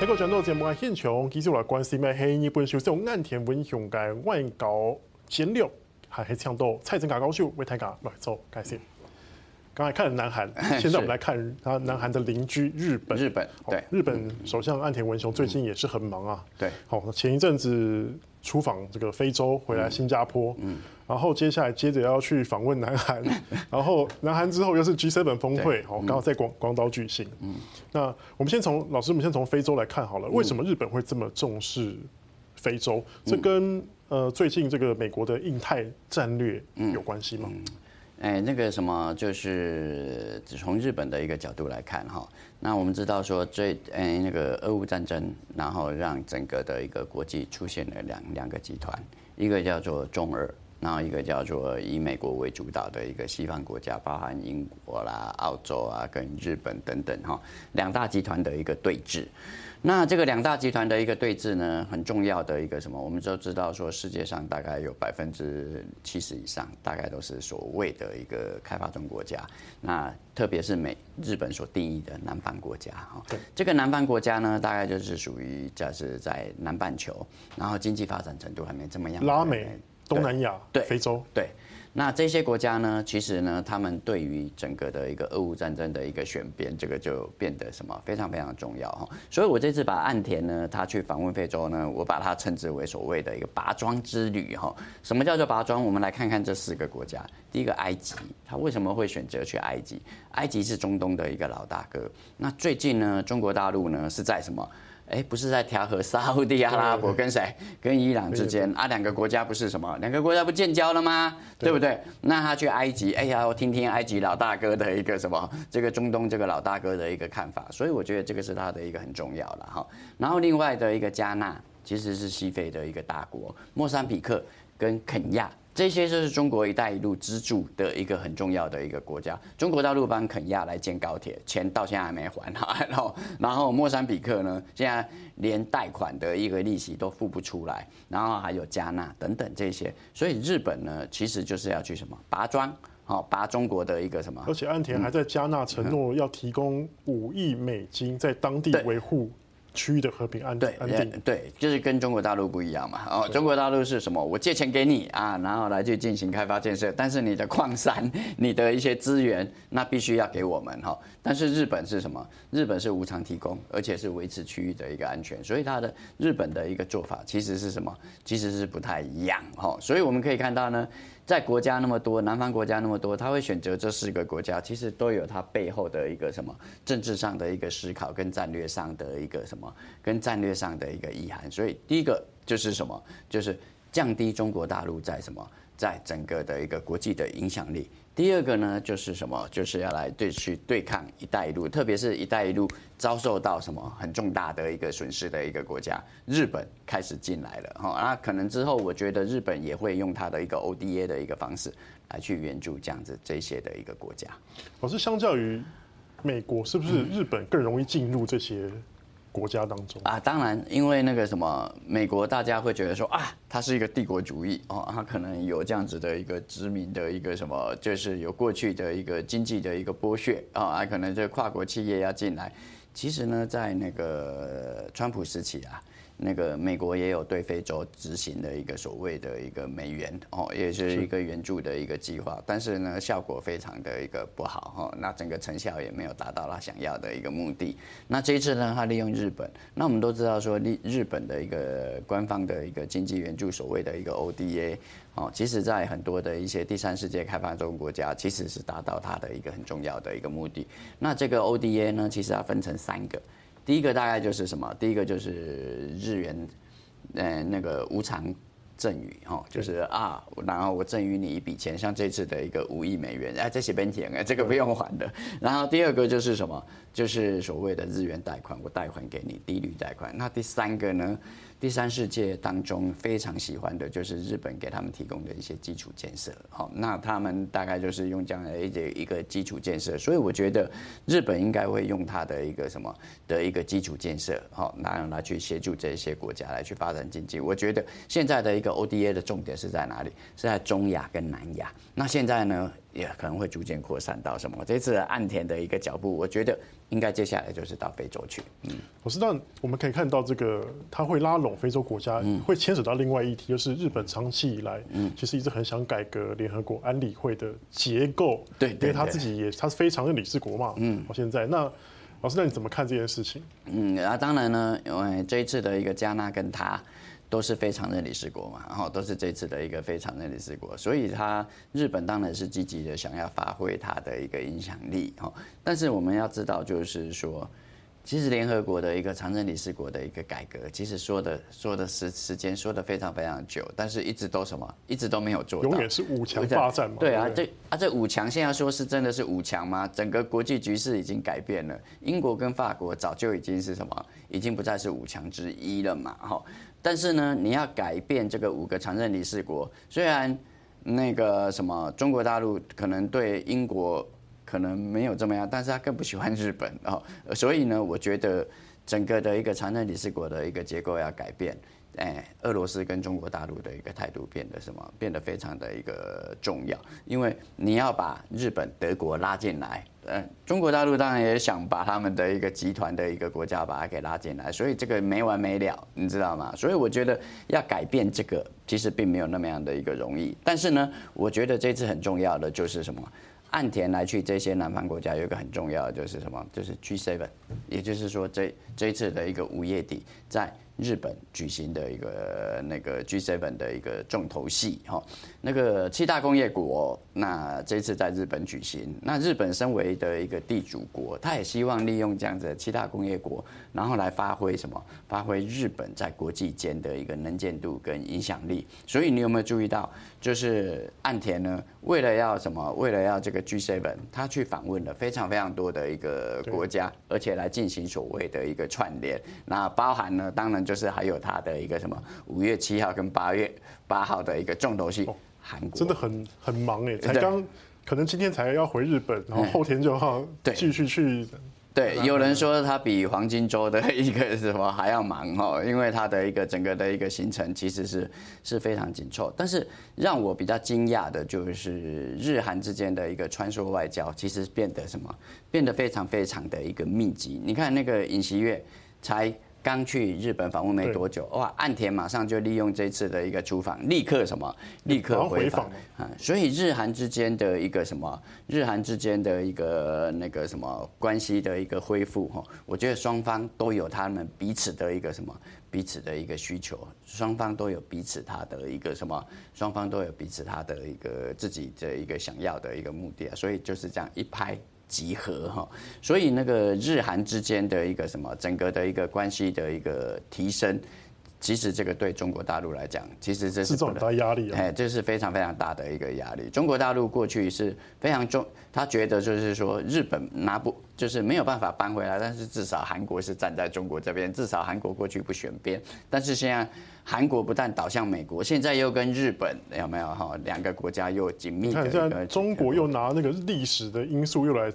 睇过转到节目嘅现场，其实来关心的系日本首相岸田文雄的外交战略，还系倡导蔡正甲教授为大家来做解释。刚才看了南韩，现在我们来看啊，南韩的邻居日本。日本对，日本首相岸田文雄最近也是很忙啊。对，好，前一阵子出访这个非洲，回来新加坡。嗯。然后接下来接着要去访问南韩，然后南韩之后又是 G7 峰会，哦，刚好在广广岛举行。嗯，那我们先从老师，我们先从非洲来看好了。为什么日本会这么重视非洲？这跟呃最近这个美国的印太战略有关系吗？哎，那个什么，就是从日本的一个角度来看哈，那我们知道说这哎那个俄乌战争，然后让整个的一个国际出现了两两个集团，一个叫做中俄。然后一个叫做以美国为主导的一个西方国家，包含英国啦、澳洲啊、跟日本等等哈，两大集团的一个对峙。那这个两大集团的一个对峙呢，很重要的一个什么？我们都知道说，世界上大概有百分之七十以上，大概都是所谓的一个开发中国家。那特别是美日本所定义的南方国家哈，这个南方国家呢，大概就是属于就是在南半球，然后经济发展程度还没这么样拉美。东南亚、对非洲，对，那这些国家呢，其实呢，他们对于整个的一个俄乌战争的一个选边，这个就变得什么非常非常重要哈。所以我这次把岸田呢，他去访问非洲呢，我把它称之为所谓的一个拔庄之旅哈。什么叫做拔庄？我们来看看这四个国家。第一个埃及，他为什么会选择去埃及？埃及是中东的一个老大哥。那最近呢，中国大陆呢是在什么？哎，不是在调和沙乌地阿拉伯跟谁？跟伊朗之间啊，两个国家不是什么？两个国家不建交了吗？对不对？那他去埃及，哎呀，我听听埃及老大哥的一个什么？这个中东这个老大哥的一个看法，所以我觉得这个是他的一个很重要了哈。然后另外的一个加纳，其实是西非的一个大国，莫桑比克跟肯亚。这些就是中国“一带一路”资助的一个很重要的一个国家。中国大陆帮肯亚来建高铁，钱到现在还没还哈。然后，然后莫桑比克呢，现在连贷款的一个利息都付不出来。然后还有加纳等等这些，所以日本呢，其实就是要去什么拔庄，好拔中国的一个什么。而且安田还在加纳承诺要提供五亿美金在当地维护。区域的和平安定，安定对对，就是跟中国大陆不一样嘛。哦，中国大陆是什么？我借钱给你啊，然后来去进行开发建设，但是你的矿山、你的一些资源，那必须要给我们哈。但是日本是什么？日本是无偿提供，而且是维持区域的一个安全，所以它的日本的一个做法其实是什么？其实是不太一样哈。所以我们可以看到呢。在国家那么多，南方国家那么多，他会选择这四个国家，其实都有他背后的一个什么政治上的一个思考，跟战略上的一个什么，跟战略上的一个意涵。所以第一个就是什么，就是降低中国大陆在什么，在整个的一个国际的影响力。第二个呢，就是什么？就是要来对去对抗“一带一路”，特别是“一带一路”遭受到什么很重大的一个损失的一个国家，日本开始进来了哈。那可能之后，我觉得日本也会用它的一个 ODA 的一个方式来去援助这样子这些的一个国家。可是，相较于美国，是不是日本更容易进入这些？国家当中啊，当然，因为那个什么，美国大家会觉得说啊，它是一个帝国主义哦，它可能有这样子的一个殖民的一个什么，就是有过去的一个经济的一个剥削啊，可能这跨国企业要进来。其实呢，在那个川普时期啊。那个美国也有对非洲执行的一个所谓的一个美元哦，也是一个援助的一个计划，但是呢，效果非常的一个不好哈，那整个成效也没有达到他想要的一个目的。那这一次呢，他利用日本，那我们都知道说，日日本的一个官方的一个经济援助，所谓的一个 ODA 哦，其实在很多的一些第三世界开发中国家，其实是达到它的一个很重要的一个目的。那这个 ODA 呢，其实它分成三个。第一个大概就是什么？第一个就是日元，呃，那个无偿赠与哈，就是啊，然后我赠予你一笔钱，像这次的一个五亿美元，哎，这写本钱哎，这个不用还的。然后第二个就是什么？就是所谓的日元贷款，我贷款给你，低率贷款。那第三个呢？第三世界当中非常喜欢的就是日本给他们提供的一些基础建设，好，那他们大概就是用这样的一个一个基础建设，所以我觉得日本应该会用它的一个什么的一个基础建设，好，那样来去协助这些国家来去发展经济。我觉得现在的一个 ODA 的重点是在哪里？是在中亚跟南亚。那现在呢？也可能会逐渐扩散到什么？这次岸田的一个脚步，我觉得应该接下来就是到非洲去。嗯，我知道我们可以看到这个，他会拉拢非洲国家，会牵扯到另外一题，就是日本长期以来，嗯，其实一直很想改革联合国安理会的结构，对，因为他自己也他是非常的理事国嘛，嗯，到现在那老师，那你怎么看这件事情？嗯，啊，当然呢，因为这一次的一个加纳跟他。都是非常任理事国嘛，然后都是这次的一个非常任理事国，所以他日本当然是积极的想要发挥他的一个影响力哈。但是我们要知道，就是说，其实联合国的一个常任理事国的一个改革，其实说的说的时时间说的非常非常久，但是一直都什么，一直都没有做到。永远是五强霸占嘛。对啊，这啊这五强现在说是真的是五强吗？整个国际局势已经改变了，英国跟法国早就已经是什么，已经不再是五强之一了嘛，哈。但是呢，你要改变这个五个常任理事国，虽然那个什么中国大陆可能对英国可能没有这么样，但是他更不喜欢日本哦，所以呢，我觉得整个的一个常任理事国的一个结构要改变。哎，俄罗斯跟中国大陆的一个态度变得什么？变得非常的一个重要，因为你要把日本、德国拉进来，嗯，中国大陆当然也想把他们的一个集团的一个国家把它给拉进来，所以这个没完没了，你知道吗？所以我觉得要改变这个，其实并没有那么样的一个容易。但是呢，我觉得这次很重要的就是什么？岸田来去这些南方国家，有一个很重要的就是什么？就是 G7，也就是说这这一次的一个五月底在。日本举行的一个那个 G7 的一个重头戏哈，那个七大工业国，那这次在日本举行，那日本身为的一个地主国，他也希望利用这样子的七大工业国，然后来发挥什么？发挥日本在国际间的一个能见度跟影响力。所以你有没有注意到，就是岸田呢，为了要什么？为了要这个 G7，他去访问了非常非常多的一个国家，而且来进行所谓的一个串联，那包含呢，当然。就是还有他的一个什么五月七号跟八月八号的一个重头戏，韩国真的很很忙哎，才刚可能今天才要回日本，然后后天就要继续去。对，有人说他比黄金周的一个什么还要忙哦，因为他的一个整个的一个行程其实是是非常紧凑。但是让我比较惊讶的就是日韩之间的一个穿梭外交，其实变得什么变得非常非常的一个密集。你看那个尹锡悦才。刚去日本访问没多久，哇！岸田马上就利用这次的一个出访，立刻什么？立刻回访啊！所以日韩之间的一个什么？日韩之间的一个那个什么关系的一个恢复哈？我觉得双方都有他们彼此的一个什么？彼此的一个需求，双方都有彼此他的一个什么？双方都有彼此他的一个自己的一个想要的一个目的啊！所以就是这样一拍。集合哈，所以那个日韩之间的一个什么，整个的一个关系的一个提升，其实这个对中国大陆来讲，其实这是很大压力啊，哎，这是非常非常大的一个压力。中国大陆过去是非常重，他觉得就是说日本拿不。就是没有办法搬回来，但是至少韩国是站在中国这边，至少韩国过去不选边。但是现在韩国不但倒向美国，现在又跟日本有没有哈两个国家又紧密的。现在中国又拿那个历史的因素又来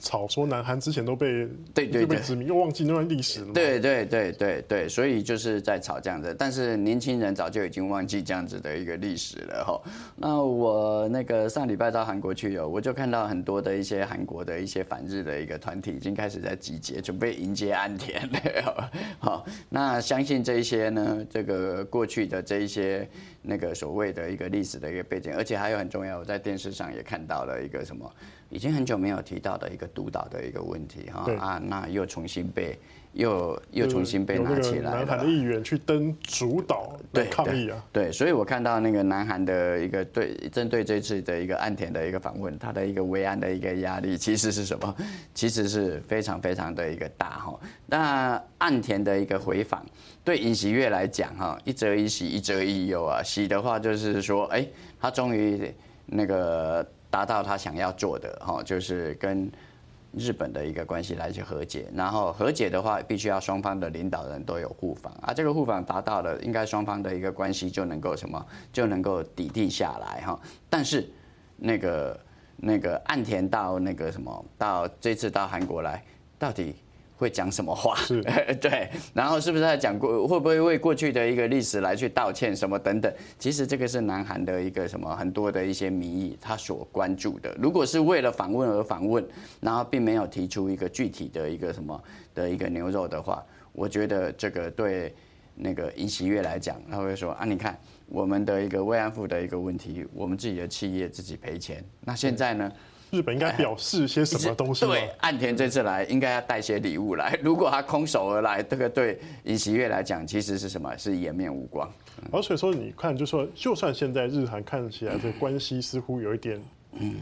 吵，说南韩之前都被对对被殖民，又忘记那段历史了。对对对对对，所以就是在吵这样子。但是年轻人早就已经忘记这样子的一个历史了哈。那我那个上礼拜到韩国去有，我就看到很多的一些韩国的一些反日的一个。团体已经开始在集结，准备迎接安田了。好，那相信这一些呢，这个过去的这一些那个所谓的一个历史的一个背景，而且还有很重要，我在电视上也看到了一个什么，已经很久没有提到的一个督导的一个问题哈啊，那又重新被。又又重新被拿起来了。南韩的议员去登主岛对抗议啊，对，所以我看到那个南韩的一个对针对这次的一个岸田的一个访问，他的一个维安的一个压力其实是什么？其实是非常非常的一个大哈。那岸田的一个回访，对尹锡悦来讲哈，一则一喜，一则一忧啊。喜的话就是说，哎，他终于那个达到他想要做的哈，就是跟。日本的一个关系来去和解，然后和解的话，必须要双方的领导人都有互访啊，这个互访达到了，应该双方的一个关系就能够什么，就能够抵定下来哈。但是那个那个岸田到那个什么，到这次到韩国来，到底会讲什么话？是，对，然后是不是在讲过？会不会为过去的一个历史来去道歉什么等等？其实这个是南韩的一个什么很多的一些民意他所关注的。如果是为了访问而访问，然后并没有提出一个具体的一个什么的一个牛肉的话，我觉得这个对那个尹锡悦来讲，他会说啊，你看我们的一个慰安妇的一个问题，我们自己的企业自己赔钱，那现在呢？日本应该表示些什么东西？对，岸田这次来应该要带些礼物来。如果他空手而来，这个对尹锡悦来讲，其实是什么？是颜面无光。而所以说，你看，就说就算现在日韩看起来这个关系似乎有一点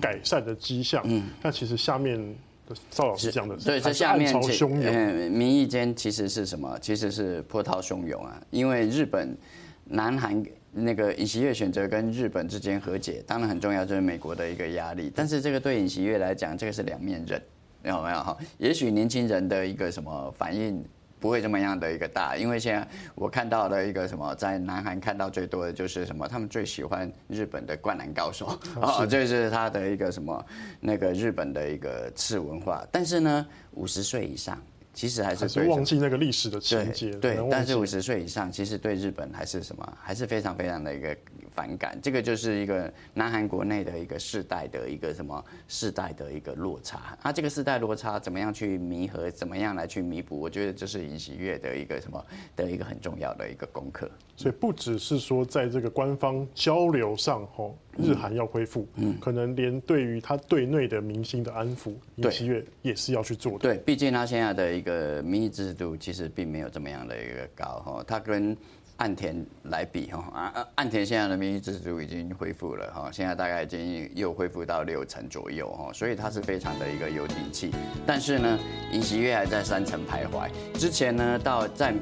改善的迹象，嗯，但其实下面的赵老师讲的，对，这下面嗯，民意间其实是什么？其实是波涛汹涌啊，因为日本、南韩。那个尹锡悦选择跟日本之间和解，当然很重要，就是美国的一个压力。但是这个对尹锡悦来讲，这个是两面刃，有没有哈？也许年轻人的一个什么反应不会这么样的一个大，因为现在我看到的一个什么，在南韩看到最多的就是什么，他们最喜欢日本的灌篮高手哦，这是他的一个什么那个日本的一个次文化。但是呢，五十岁以上。其实还是，还是忘记那个历史的情节，对，对，但是五十岁以上，其实对日本还是什么，还是非常非常的一个反感。这个就是一个南韩国内的一个世代的一个什么世代的一个落差。那这个世代落差怎么样去弥合，怎么样来去弥补？我觉得这是尹喜悦的一个什么的一个很重要的一个功课。所以不只是说在这个官方交流上，吼，日韩要恢复，嗯，可能连对于他对内的民心的安抚，尹喜悦也是要去做的。对，毕竟他现在的一个民意支持度其实并没有这么样的一个高，哈，他跟。岸田来比哈啊，岸田现在的民意支持度已经恢复了哈，现在大概已经又恢复到六成左右哈，所以他是非常的一个有底气。但是呢，尹锡悦还在三成徘徊。之前呢，到在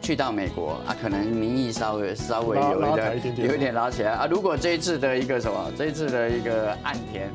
去到美国啊，可能民意稍微稍微有一点有一点拉起来啊。如果这一次的一个什么，这一次的一个岸田。